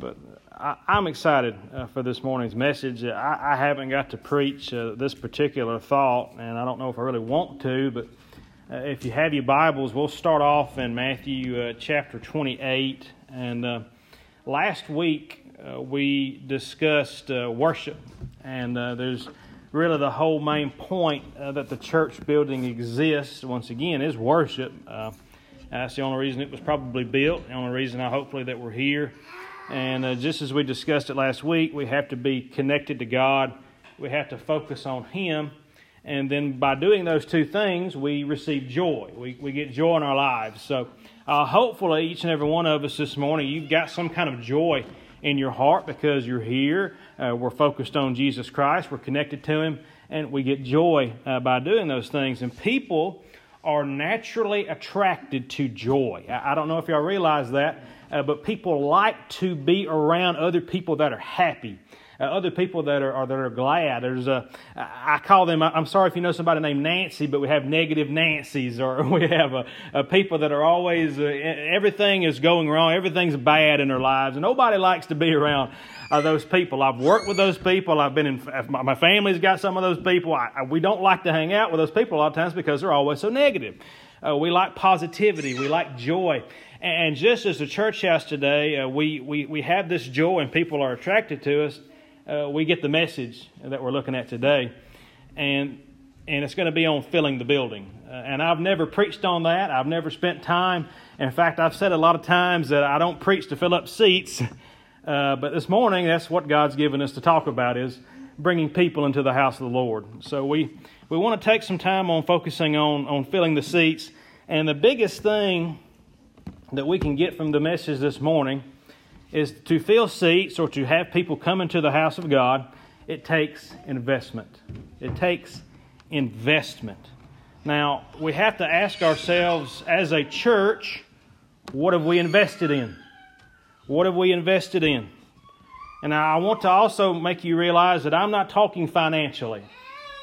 But I, am excited uh, for this morning's message. I, I haven't got to preach uh, this particular thought, and I don't know if I really want to, but uh, if you have your Bibles, we'll start off in Matthew uh, chapter 28. And uh, last week uh, we discussed worship, and there's really the whole main point that the church building exists, once again, is worship. that's the only reason it was probably built, the only reason I hopefully that we're here. And uh, just as we discussed it last week, we have to be connected to God. We have to focus on Him. And then by doing those two things, we receive joy. We, we get joy in our lives. So uh, hopefully, each and every one of us this morning, you've got some kind of joy in your heart because you're here. Uh, we're focused on Jesus Christ. We're connected to Him. And we get joy uh, by doing those things. And people are naturally attracted to joy. I, don't know if y'all realize that uh, but people like to be around other people that are happy. Uh, other people that are, are, that are glad. There's a, I call them. I'm sorry if you know somebody named Nancy, but we have negative Nancys, or we have a, a people that are always uh, everything is going wrong, everything's bad in their lives, and nobody likes to be around uh, those people. I've worked with those people. I've been in. My family's got some of those people. I, I, we don't like to hang out with those people a lot of times because they're always so negative. Uh, we like positivity. We like joy. And just as the church house today, uh, we, we, we have this joy and people are attracted to us, uh, we get the message that we're looking at today. And, and it's going to be on filling the building. Uh, and I've never preached on that. I've never spent time. In fact, I've said a lot of times that I don't preach to fill up seats. Uh, but this morning, that's what God's given us to talk about is bringing people into the house of the Lord. So we, we want to take some time on focusing on, on filling the seats. And the biggest thing that we can get from the message this morning is to fill seats or to have people come into the house of God, it takes investment. It takes investment. Now, we have to ask ourselves as a church, what have we invested in? What have we invested in? And I want to also make you realize that I'm not talking financially.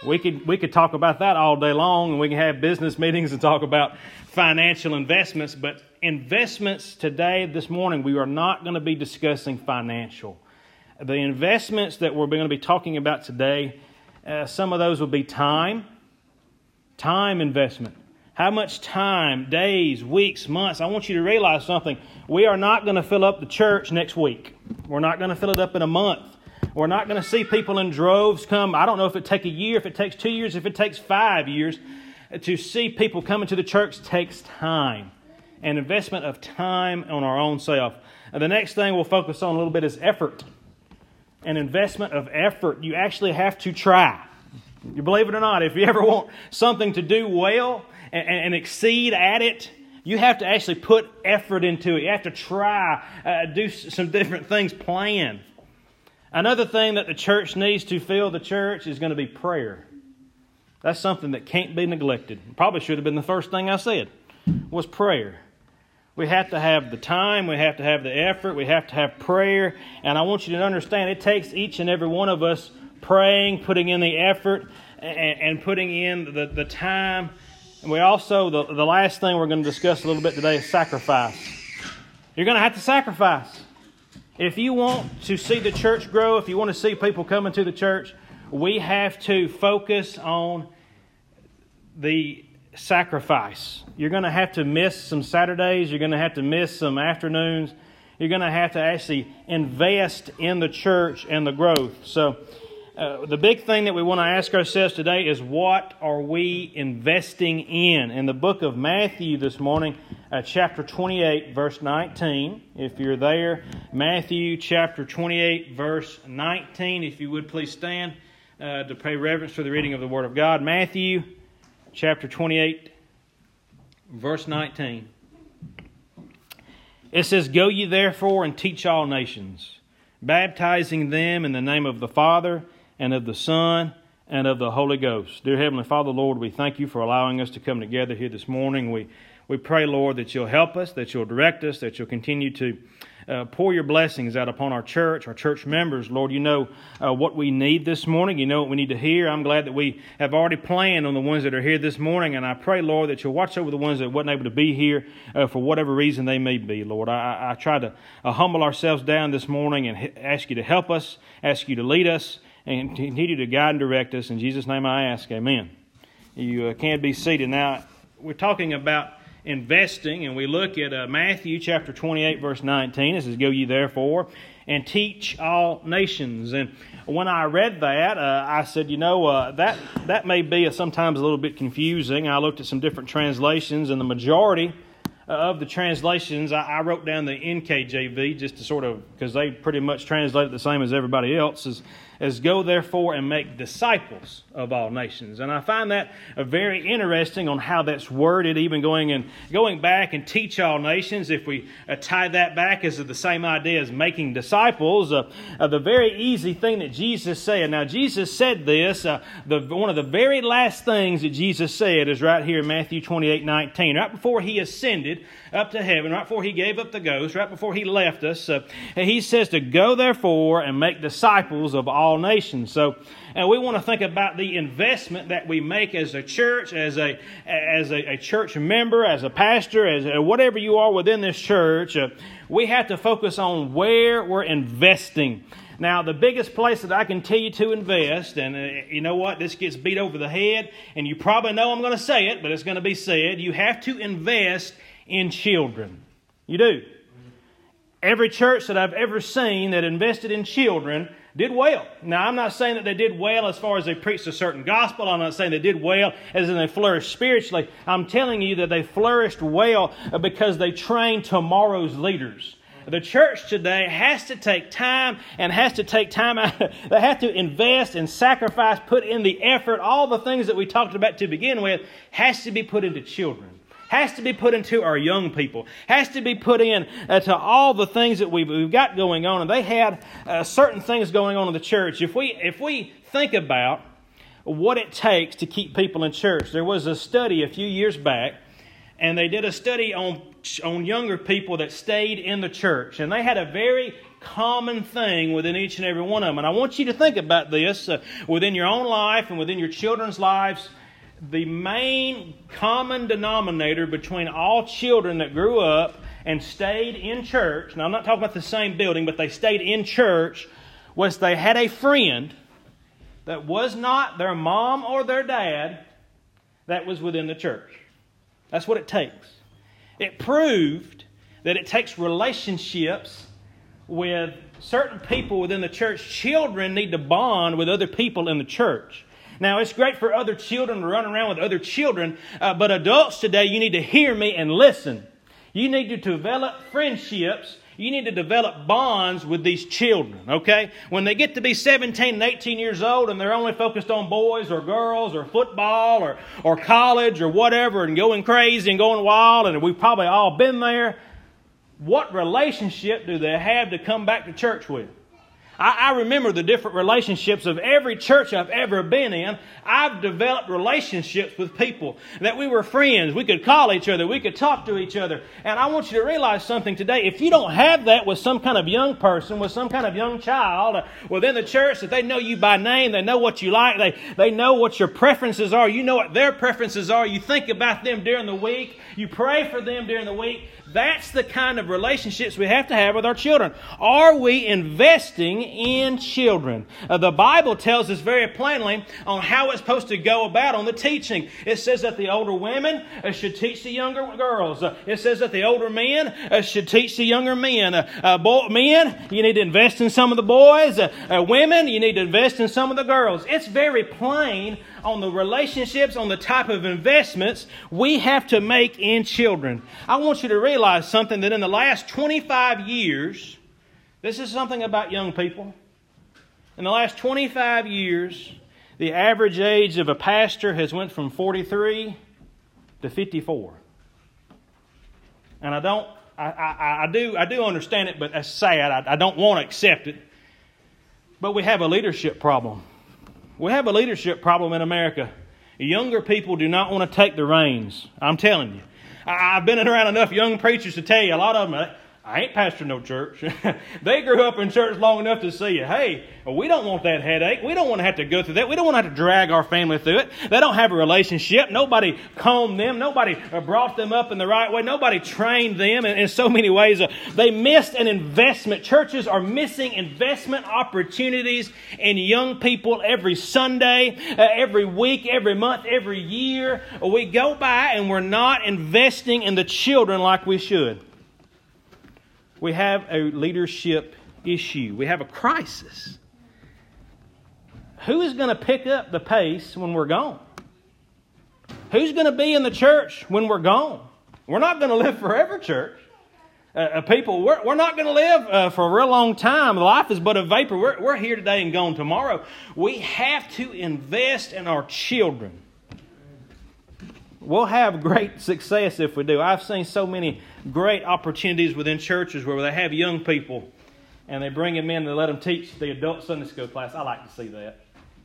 We could, we could talk about that all day long, and we can have business meetings and talk about financial investments, but investments today, this morning, we are not going to be discussing financial. The investments that we're going to be talking about today, uh, some of those will be time, time investment. How much time, days, weeks, months? I want you to realize something. We are not going to fill up the church next week. We're not going to fill it up in a month. We're not going to see people in droves come. I don't know if it takes a year, if it takes two years, if it takes five years. To see people coming to the church takes time, an investment of time on our own self. And the next thing we'll focus on a little bit is effort. An investment of effort. You actually have to try. You believe it or not, if you ever want something to do well and, and exceed at it, you have to actually put effort into it. You have to try, uh, do some different things, plan. Another thing that the church needs to fill the church is going to be prayer. That's something that can't be neglected. Probably should have been the first thing I said was prayer. We have to have the time, we have to have the effort, we have to have prayer. And I want you to understand it takes each and every one of us praying, putting in the effort, and, and putting in the, the time. And we also, the, the last thing we're going to discuss a little bit today is sacrifice. You're going to have to sacrifice. If you want to see the church grow, if you want to see people coming to the church, we have to focus on the sacrifice. You're going to have to miss some Saturdays, you're going to have to miss some afternoons. You're going to have to actually invest in the church and the growth. So, uh, the big thing that we want to ask ourselves today is what are we investing in? In the book of Matthew this morning, uh, chapter 28, verse 19. If you're there, Matthew chapter 28, verse 19. If you would please stand uh, to pay reverence for the reading of the Word of God. Matthew chapter 28, verse 19. It says, Go ye therefore and teach all nations, baptizing them in the name of the Father and of the Son, and of the Holy Ghost. Dear Heavenly Father, Lord, we thank you for allowing us to come together here this morning. We, we pray, Lord, that you'll help us, that you'll direct us, that you'll continue to uh, pour your blessings out upon our church, our church members. Lord, you know uh, what we need this morning. You know what we need to hear. I'm glad that we have already planned on the ones that are here this morning, and I pray, Lord, that you'll watch over the ones that wasn't able to be here uh, for whatever reason they may be, Lord. I, I try to uh, humble ourselves down this morning and ask you to help us, ask you to lead us, and continue to guide and direct us. In Jesus' name I ask, amen. You uh, can be seated. Now, we're talking about investing, and we look at uh, Matthew chapter 28, verse 19. It says, Go ye therefore and teach all nations. And when I read that, uh, I said, you know, uh, that, that may be a, sometimes a little bit confusing. I looked at some different translations, and the majority uh, of the translations, I, I wrote down the NKJV just to sort of, because they pretty much translate it the same as everybody else, is go therefore and make disciples of all nations. And I find that very interesting on how that's worded, even going and going back and teach all nations. If we uh, tie that back as the same idea as making disciples, uh, uh, the very easy thing that Jesus said. Now, Jesus said this. Uh, the, one of the very last things that Jesus said is right here in Matthew 28 19. Right before he ascended up to heaven, right before he gave up the ghost, right before he left us, uh, he says to go therefore and make disciples of all nations. So, and we want to think about the investment that we make as a church, as a as a, a church member, as a pastor, as a, whatever you are within this church. Uh, we have to focus on where we're investing. Now, the biggest place that I can tell you to invest, and uh, you know what, this gets beat over the head, and you probably know I'm going to say it, but it's going to be said. You have to invest in children. You do. Every church that I've ever seen that invested in children did well. Now, I'm not saying that they did well as far as they preached a certain gospel. I'm not saying they did well as in they flourished spiritually. I'm telling you that they flourished well because they trained tomorrow's leaders. The church today has to take time and has to take time out. they have to invest and sacrifice, put in the effort. All the things that we talked about to begin with has to be put into children has to be put into our young people, has to be put in uh, to all the things that we've, we've got going on. And they had uh, certain things going on in the church. If we, if we think about what it takes to keep people in church, there was a study a few years back, and they did a study on, on younger people that stayed in the church. And they had a very common thing within each and every one of them. And I want you to think about this uh, within your own life and within your children's lives the main common denominator between all children that grew up and stayed in church, now I'm not talking about the same building, but they stayed in church, was they had a friend that was not their mom or their dad that was within the church. That's what it takes. It proved that it takes relationships with certain people within the church. Children need to bond with other people in the church. Now, it's great for other children to run around with other children, uh, but adults today, you need to hear me and listen. You need to develop friendships. You need to develop bonds with these children, okay? When they get to be 17 and 18 years old and they're only focused on boys or girls or football or, or college or whatever and going crazy and going wild, and we've probably all been there, what relationship do they have to come back to church with? I, I, remember the different relationships of every church I've ever been in. I've developed relationships with people that we were friends. We could call each other. We could talk to each other. And I want you to realize something today. If you don't have that with some kind of young person, with some kind of young child within the church, that they know you by name, they know what you like, they, they know what your preferences are, you know what their preferences are, you think about them during the week, you pray for them during the week, that's the kind of relationships we have to have with our children. Are we investing in children? Uh, the Bible tells us very plainly on how it's supposed to go about on the teaching. It says that the older women uh, should teach the younger girls. Uh, it says that the older men uh, should teach the younger men. Uh, uh, boy, men, you need to invest in some of the boys. women, you need to invest in some of the girls. It's very plain on the relationships, on the type of investments we have to make in children. I want you to realize something that in the last 25 years, this is something about young people. In the last 25 years, the average age of a pastor has went from 43 to 54. And I don't, I, I, I do, I do understand it, but that's sad. I, I don't want to accept it. But we have a leadership problem. We have a leadership problem in America. Younger people do not want to take the reins. I'm telling you. I've been around enough young preachers to tell you a lot of them I ain't pastoring no church. they grew up in church long enough to see you. Hey, we don't want that headache. We don't want to have to go through that. We don't want to have to drag our family through it. They don't have a relationship. Nobody combed them. Nobody uh, brought them up in the right way. Nobody trained them in, in so many ways. Uh, they missed an investment. Churches are missing investment opportunities in young people every Sunday, uh, every week, every month, every year. We go by and we're not investing in the children like we should we have a leadership issue. We have a crisis. Who is going to pick up the pace when we're gone? Who's going to be in the church when we're gone? We're not going to live forever, church. Uh, uh, people, we're, we're not going to live uh, for a real long time. Life is but a vapor. We're, we're here today and gone tomorrow. We have to invest in our children. We'll have great success if we do. I've seen so many great opportunities within churches where they have young people and they bring them in to let them teach the adult Sunday school class. I like to see that.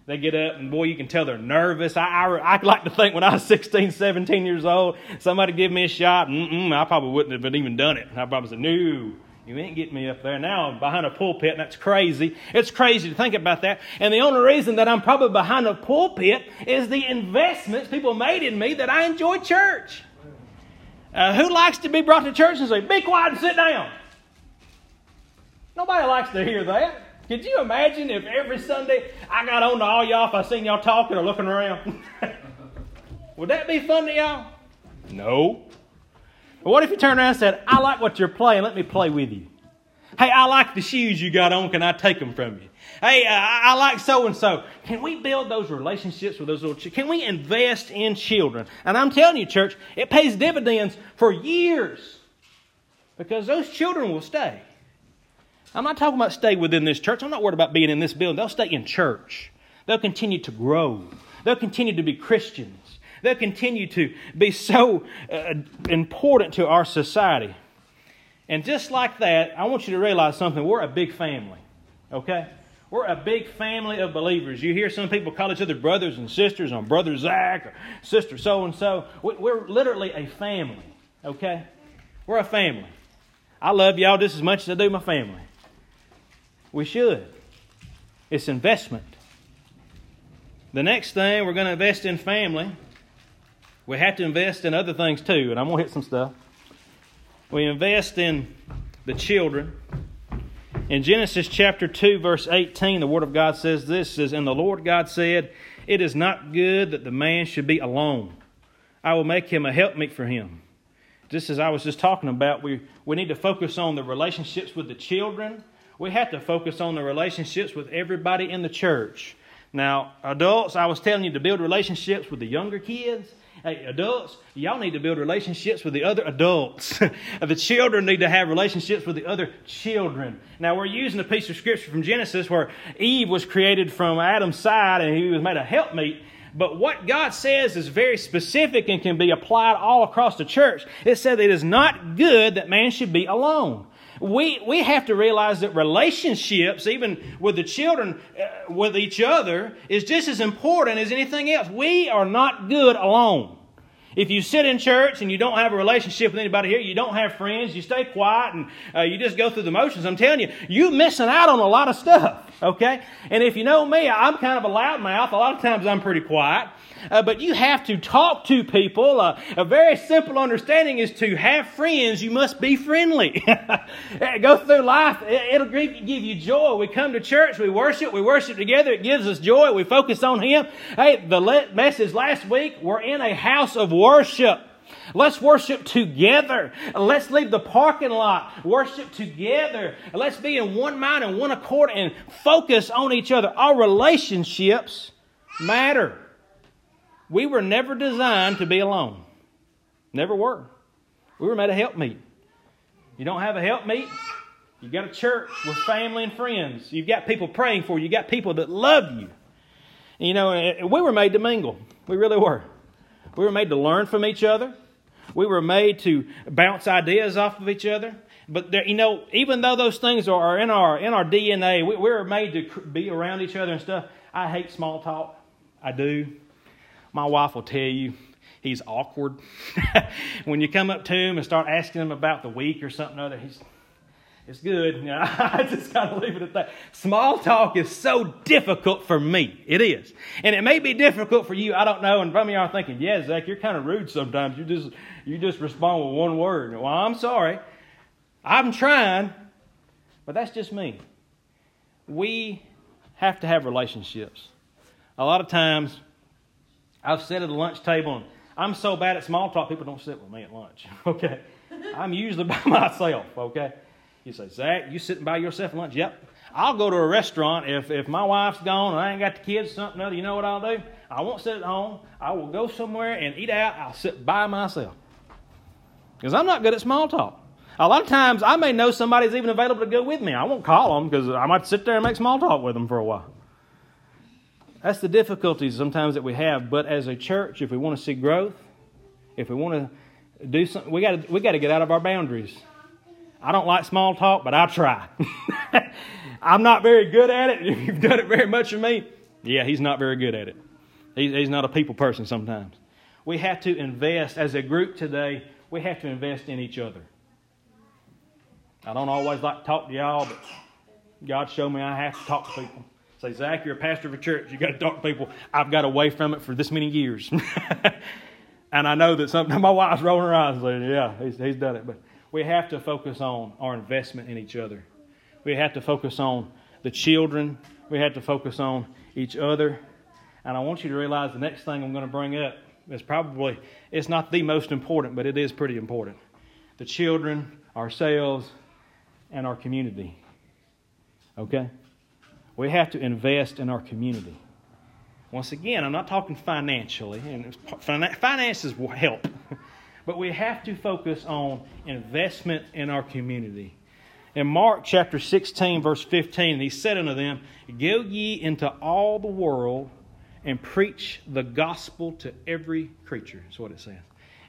They get up and boy, you can tell they're nervous. I, I, I like to think when I was 16, 17 years old, somebody give me a shot. I probably wouldn't have even done it. I probably said, no. You ain't getting me up there. Now I'm behind a pulpit, and that's crazy. It's crazy to think about that. And the only reason that I'm probably behind a pulpit is the investments people made in me that I enjoy church. Uh, who likes to be brought to church and say, be quiet and sit down? Nobody likes to hear that. Could you imagine if every Sunday I got on to all y'all if I seen y'all talking or looking around? Would that be fun to y'all? No. But what if you turn around and said, I like what you're playing, let me play with you? Hey, I like the shoes you got on, can I take them from you? Hey, uh, I like so and so. Can we build those relationships with those little children? Can we invest in children? And I'm telling you, church, it pays dividends for years because those children will stay. I'm not talking about stay within this church. I'm not worried about being in this building. They'll stay in church. They'll continue to grow. They'll continue to be Christians. They'll continue to be so uh, important to our society. And just like that, I want you to realize something. We're a big family, okay? We're a big family of believers. You hear some people call each other brothers and sisters, on brother Zach or sister so and so. We're literally a family, okay? We're a family. I love y'all just as much as I do my family. We should. It's investment. The next thing we're going to invest in family we have to invest in other things too, and I'm going to hit some stuff. We invest in the children. In Genesis chapter 2, verse 18, the Word of God says this says, And the Lord God said, It is not good that the man should be alone. I will make him a helpmeet for him. Just as I was just talking about, we, we need to focus on the relationships with the children. We have to focus on the relationships with everybody in the church. Now, adults, I was telling you to build relationships with the younger kids Hey, adults, y'all need to build relationships with the other adults. the children need to have relationships with the other children. Now, we're using a piece of scripture from Genesis where Eve was created from Adam's side and he was made a helpmeet. But what God says is very specific and can be applied all across the church. It said it is not good that man should be alone we, we have to realize that relationships, even with the children, uh, with each other, is just as important as anything else. We are not good alone. If you sit in church and you don't have a relationship with anybody here, you don't have friends, you stay quiet and uh, you just go through the motions, I'm telling you, you're missing out on a lot of stuff, okay? And if you know me, I'm kind of a loudmouth. A lot of times I'm pretty quiet. Uh, but you have to talk to people. Uh, a very simple understanding is to have friends, you must be friendly. Go through life, it'll give you joy. We come to church, we worship, we worship together, it gives us joy, we focus on Him. Hey, the message last week, we're in a house of worship. Let's worship together. Let's leave the parking lot. Worship together. Let's be in one mind and one accord and focus on each other. Our relationships matter. We were never designed to be alone. Never were. We were made a helpmeet. You don't have a helpmeet, you got a church with family and friends. You've got people praying for you. You got people that love you. You know, eh, eh, we were made to mingle. We really were. We were made to learn from each other. We were made to bounce ideas off of each other. But there, you know, even though those things are in our in our DNA, we, we're made to be around each other and stuff. I hate small talk. I do. My wife will tell you he's awkward. when you come up to him and start asking him about the week or something other, he's, It's good. You know, I just of leave it at that. Small talk is so difficult for me. It is. And it may be difficult for you. I don't know. And some of y'all are thinking, yeah, Zach, you're kind of rude sometimes. You just, you just respond with one word. Well, I'm sorry. I'm trying. But that's just me. We have to have relationships. A lot of times, I've sat at the lunch table and I'm so bad at small talk, people don't sit with me at lunch. Okay? I'm usually by myself. Okay? You say, Zach, you sitting by yourself at lunch? Yep. I'll go to a restaurant if, if my wife's gone and I ain't got the kids, or something other. You know what I'll do? I won't sit at home. I will go somewhere and eat out. I'll sit by myself. Because I'm not good at small talk. A lot of times I may know somebody's even available to go with me. I won't call them because I might sit there and make small talk with them for a while. That's the difficulties sometimes that we have. But as a church, if we want to see growth, if we want to do something, we got to we got to get out of our boundaries. I don't like small talk, but I try. I'm not very good at it. You've done it very much with me, yeah, he's not very good at it. he's not a people person sometimes. We have to invest as a group today. We have to invest in each other. I don't always like to talk to y'all, but God showed me I have to talk to people. Say, Zach, you're a pastor of a church. You got to talk to people. I've got away from it for this many years. and I know that some, my wife's rolling her eyes saying, yeah, he's, he's done it. But we have to focus on our investment in each other. We have to focus on the children. We have to focus on each other. And I want you to realize the next thing I'm going to bring up is probably, it's not the most important, but it is pretty important. The children, ourselves, and our community. Okay? We have to invest in our community. Once again, I'm not talking financially, and finances will help, but we have to focus on investment in our community. In Mark chapter 16, verse 15, he said unto them, Go ye into all the world and preach the gospel to every creature. That's what it says.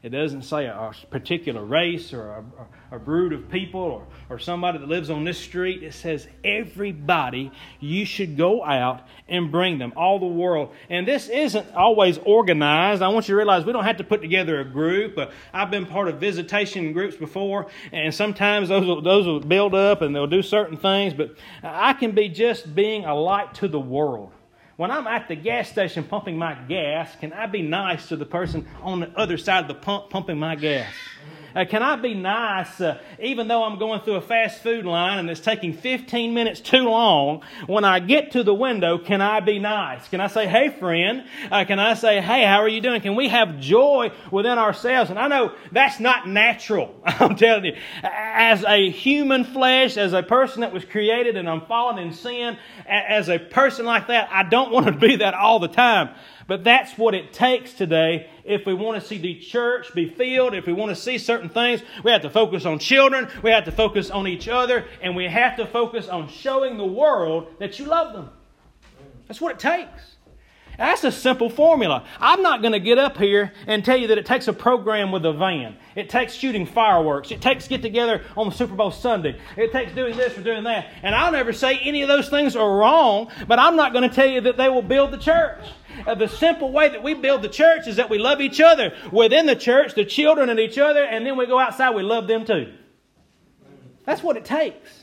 It doesn't say a, particular race or a, a, brood of people or, or somebody that lives on this street. It says everybody, you should go out and bring them, all the world. And this isn't always organized. I want you to realize we don't have to put together a group. Uh, I've been part of visitation groups before, and sometimes those will, those will build up and they'll do certain things, but I can be just being a light to the world. When I'm at the gas station pumping my gas, can I be nice to the person on the other side of the pump pumping my gas? Uh, can I be nice uh, even though I'm going through a fast food line and it's taking 15 minutes too long? When I get to the window, can I be nice? Can I say, hey, friend? Uh, can I say, hey, how are you doing? Can we have joy within ourselves? And I know that's not natural. I'm telling you. As a human flesh, as a person that was created and I'm fallen in sin, as a person like that, I don't want to be that all the time. But that's what it takes today if we want to see the church be filled, if we want to see certain things. We have to focus on children, we have to focus on each other, and we have to focus on showing the world that you love them. That's what it takes. That's a simple formula. I'm not going to get up here and tell you that it takes a program with a van. It takes shooting fireworks. It takes get together on the Super Bowl Sunday. It takes doing this or doing that. And I'll never say any of those things are wrong, but I'm not going to tell you that they will build the church. Uh, the simple way that we build the church is that we love each other within the church, the children and each other, and then we go outside, we love them too. That's what it takes.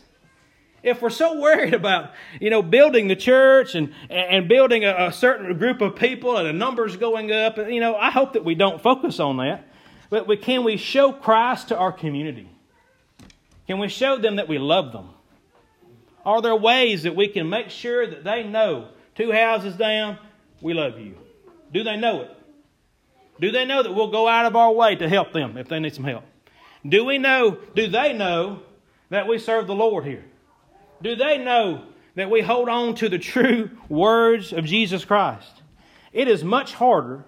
If we're so worried about, you know, building the church and, and building a, a certain group of people and the numbers going up, you know, I hope that we don't focus on that. But we, can we show Christ to our community? Can we show them that we love them? Are there ways that we can make sure that they know two houses down, we love you. Do they know it? Do they know that we'll go out of our way to help them if they need some help? Do we know, do they know that we serve the Lord here? Do they know that we hold on to the true words of Jesus Christ? It is much harder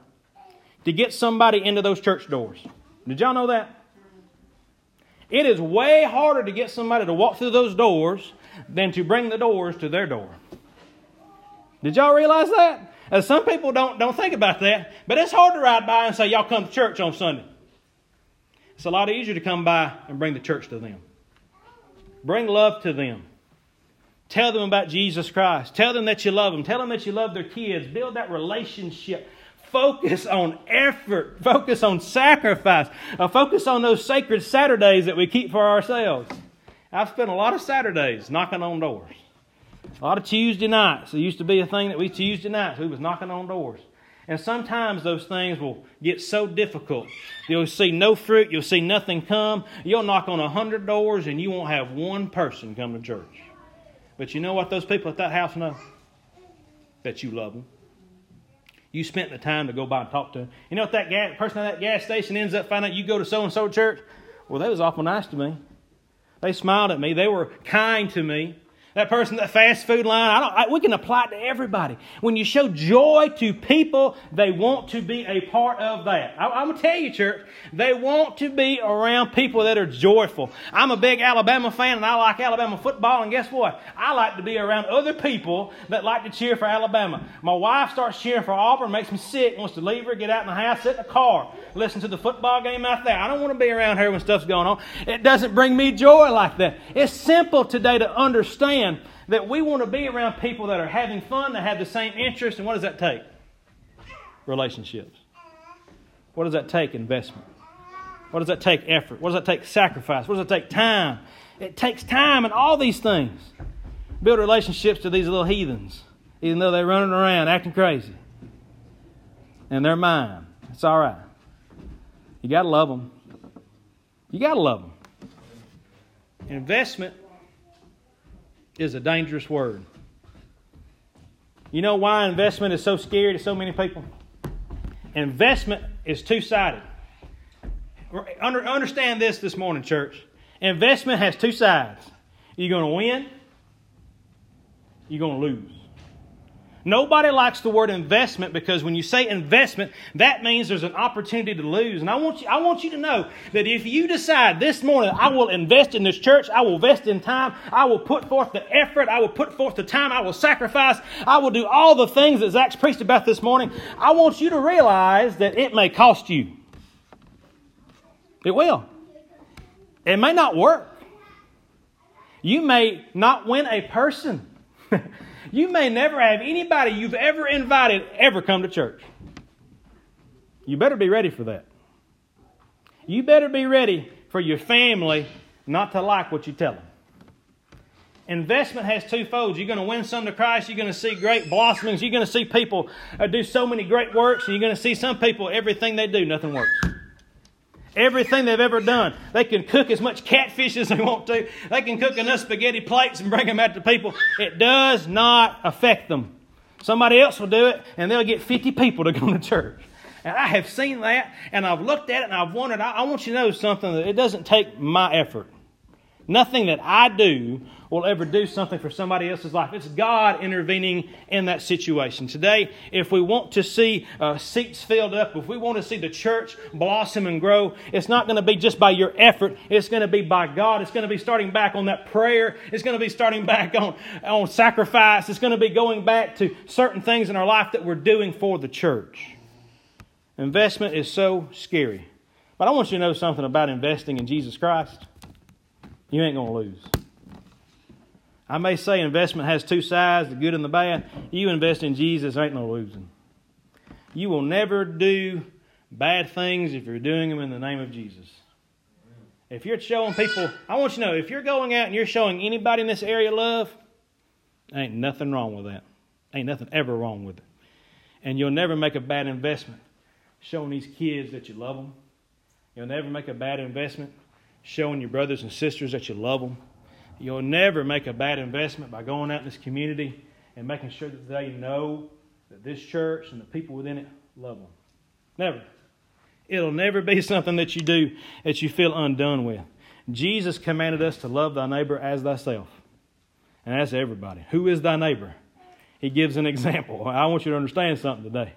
to get somebody into those church doors. Did y'all know that? It is way harder to get somebody to walk through those doors than to bring the doors to their door. Did y'all realize that? Uh, some people don't, don't think about that, but it's hard to ride by and say, Y'all come to church on Sunday. It's a lot easier to come by and bring the church to them. Bring love to them. Tell them about Jesus Christ. Tell them that you love them. Tell them that you love their kids. Build that relationship. Focus on effort. Focus on sacrifice. Uh, focus on those sacred Saturdays that we keep for ourselves. I've spent a lot of Saturdays knocking on doors. A lot of Tuesday nights. It used to be a thing that we Tuesday nights we was knocking on doors. And sometimes those things will get so difficult. You'll see no fruit, you'll see nothing come. You'll knock on a hundred doors and you won't have one person come to church. But you know what those people at that house know? That you love them. You spent the time to go by and talk to them. You know what that gas, person at that gas station ends up finding out you go to so and so church? Well, they was awful nice to me. They smiled at me. They were kind to me. That person the fast food line, I don't, I, we can apply it to everybody. When you show joy to people, they want to be a part of that. I, am going to tell you, church, they want to be around people that are joyful. I'm a big Alabama fan and I like Alabama football, and guess what? I like to be around other people that like to cheer for Alabama. My wife starts cheering for Auburn, makes me sick, wants to leave her, get out in the house, sit in the car, listen to the football game out there. I don't want to be around her when stuff's going on. It doesn't bring me joy like that. It's simple today to understand understand that we want to be around people that are having fun, that have the same interests, and what does that take? Relationships. What does that take? Investment. What does that take? Effort. What does that take? Sacrifice. What does that take? Time. It takes time and all these things. Build relationships to these little heathens, even though they're running around acting crazy. And they're mine. It's all right. You got to love them. You got to love them. Investment is a dangerous word. You know why investment is so scary to so many people? Investment is two sided. understand this this morning, church. Investment has two sides. You're going to win, you're going to lose. Nobody likes the word investment because when you say investment, that means there's an opportunity to lose. And I want you, I want you to know that if you decide this morning, I will invest in this church, I will invest in time, I will put forth the effort, I will put forth the time, I will sacrifice, I will do all the things that Zach's preached about this morning. I want you to realize that it may cost you. It will. It may not work. You may not win a person. You may never have anybody you've ever invited ever come to church. You better be ready for that. You better be ready for your family not to like what you tell them. Investment has two folds. You're going to win some to Christ. You're going to see great blossomings. You're going to see people uh, do so many great works. And you're going to see some people, everything they do, nothing works everything they've ever done. They can cook as much catfish as they want to. They can cook enough spaghetti plates and bring them out to people. It does not affect them. Somebody else will do it, and they'll get 50 people to come to church. And I have seen that, and I've looked at it, and I've wondered. I, I want you to know something that it doesn't take my effort. Nothing that I do will ever do something for somebody else's life. It's God intervening in that situation. Today, if we want to see uh, seats filled up, if we want to see the church blossom and grow, it's not going to be just by your effort. It's going to be by God. It's going to be starting back on that prayer. It's going to be starting back on, on sacrifice. It's going to be going back to certain things in our life that we're doing for the church. Investment is so scary. But I want you to know something about investing in Jesus Christ. You ain't going to lose. I may say investment has two sides, the good and the bad. You invest in Jesus, ain't no losing. You will never do bad things if you're doing them in the name of Jesus. If you're showing people, I want you to know, if you're going out and you're showing anybody in this area love, ain't nothing wrong with that. Ain't nothing ever wrong with it. And you'll never make a bad investment showing these kids that you love them. You'll never make a bad investment showing your brothers and sisters that you love them. You'll never make a bad investment by going out in this community and making sure that they know that this church and the people within it love them. Never. It'll never be something that you do that you feel undone with. Jesus commanded us to love thy neighbor as thyself. And that's everybody. Who is thy neighbor? He gives an example. I want you to understand something today.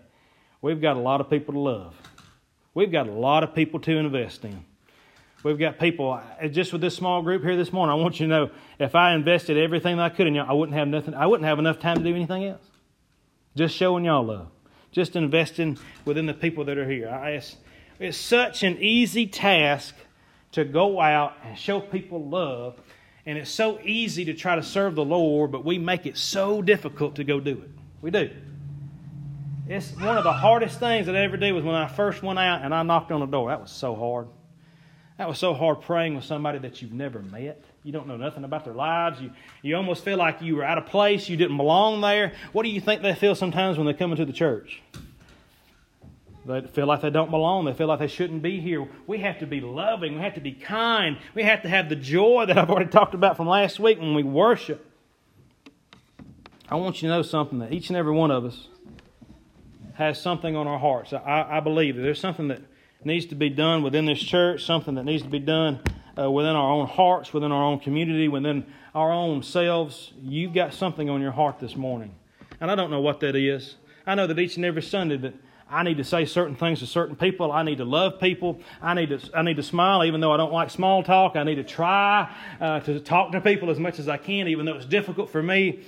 We've got a lot of people to love. We've got a lot of people to invest in. We've got people, uh, just with this small group here this morning, I want you to know if I invested everything I could in y'all, I wouldn't have nothing, I wouldn't have enough time to do anything else. Just showing y'all love. Just investing within the people that are here. I, it's, it's such an easy task to go out and show people love. And it's so easy to try to serve the Lord, but we make it so difficult to go do it. We do. It's one of the hardest things that I ever did was when I first went out and I knocked on the door. That was so hard. That was so hard praying with somebody that you've never met. You don't know nothing about their lives. You, you almost feel like you were out of place. You didn't belong there. What do you think they feel sometimes when they come into the church? They feel like they don't belong. They feel like they shouldn't be here. We have to be loving. We have to be kind. We have to have the joy that I've already talked about from last week when we worship. I want you to know something that each and every one of us has something on our hearts. I, I believe that there's something that needs to be done within this church, something that needs to be done uh, within our own hearts, within our own community, within our own selves. You've got something on your heart this morning. And I don't know what that is. I know that each and every Sunday that I need to say certain things to certain people. I need to love people. I need to, I need to smile even though I don't like small talk. I need to try uh, to talk to people as much as I can, even though it's difficult for me.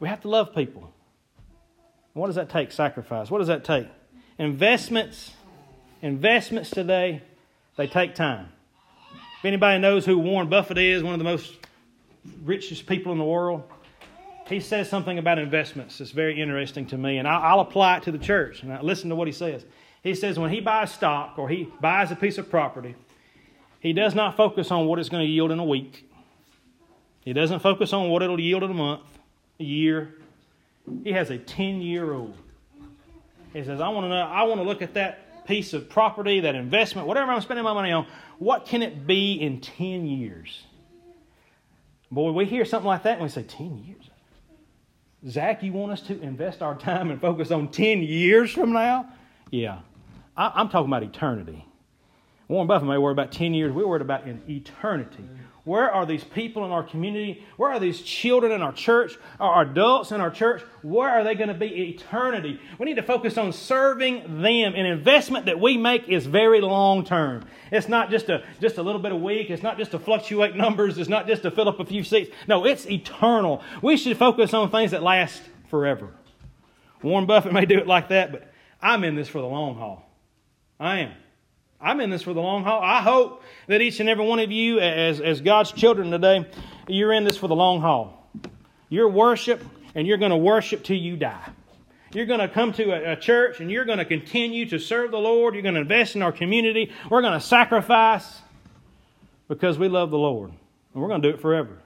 We have to love people. What does that take? Sacrifice. What does that take? Investments. Investments today, they take time. If anybody knows who Warren Buffett is, one of the most richest people in the world, he says something about investments that's very interesting to me, and I'll, apply it to the church. And I listen to what he says. He says when he buys stock or he buys a piece of property, he does not focus on what it's going to yield in a week. He doesn't focus on what it'll yield in a month, a year. He has a 10 year rule. He says, I want to know, I want to look at that piece of property, that investment, whatever I'm spending my money on, what can it be in 10 years? Boy, we hear something like that and we say, 10 years? Zach, you want us to invest our time and focus on 10 years from now? Yeah. I, am talking about eternity. Warren Buffett may worry about 10 years. We're worried about in eternity. Where are these people in our community? Where are these children in our church? Our adults in our church? Where are they going to be eternity? We need to focus on serving them. An investment that we make is very long term. It's not just a, just a little bit a week. It's not just to fluctuate numbers. It's not just to fill up a few seats. No, it's eternal. We should focus on things that last forever. Warren Buffett may do it like that, but I'm in this for the long haul. I am. I'm in this for the long haul. I hope that each and every one of you, as, as God's children today, you're in this for the long haul. You're worship, and you're going to worship till you die. You're going to come to a, a church, and you're going to continue to serve the Lord. You're going to invest in our community. We're going to sacrifice because we love the Lord, and we're going to do it forever.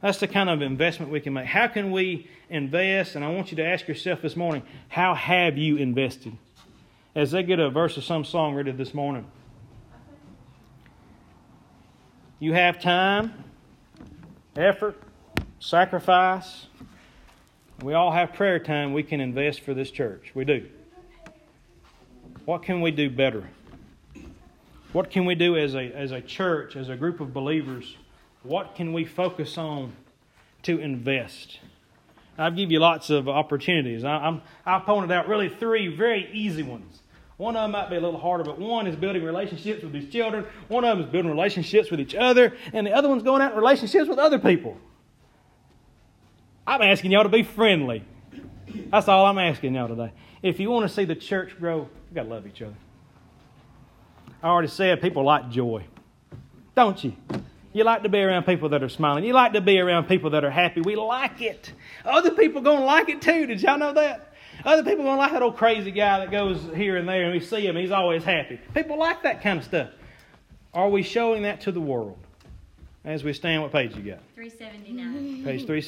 That's the kind of investment we can make. How can we invest? And I want you to ask yourself this morning how have you invested? As they get a verse of some song ready this morning. You have time, effort, sacrifice. We all have prayer time we can invest for this church. We do. What can we do better? What can we do as a, as a church, as a group of believers? What can we focus on to invest? I'll give you lots of opportunities. I, I'm, I pointed out really three very easy ones one of them might be a little harder, but one is building relationships with these children. One of them is building relationships with each other, and the other one's going out in relationships with other people. I'm asking y'all to be friendly. That's all I'm asking y'all today. If you want to see the church grow, you got to love each other. I already said people like joy, don't you? You like to be around people that are smiling. You like to be around people that are happy. We like it. Other people going to like it too. Did y'all know that? Other people don't like that old crazy guy that goes here and there and we see him, he's always happy. People like that kind of stuff. Are we showing that to the world? As we stand, what page you got? 379. Page 379.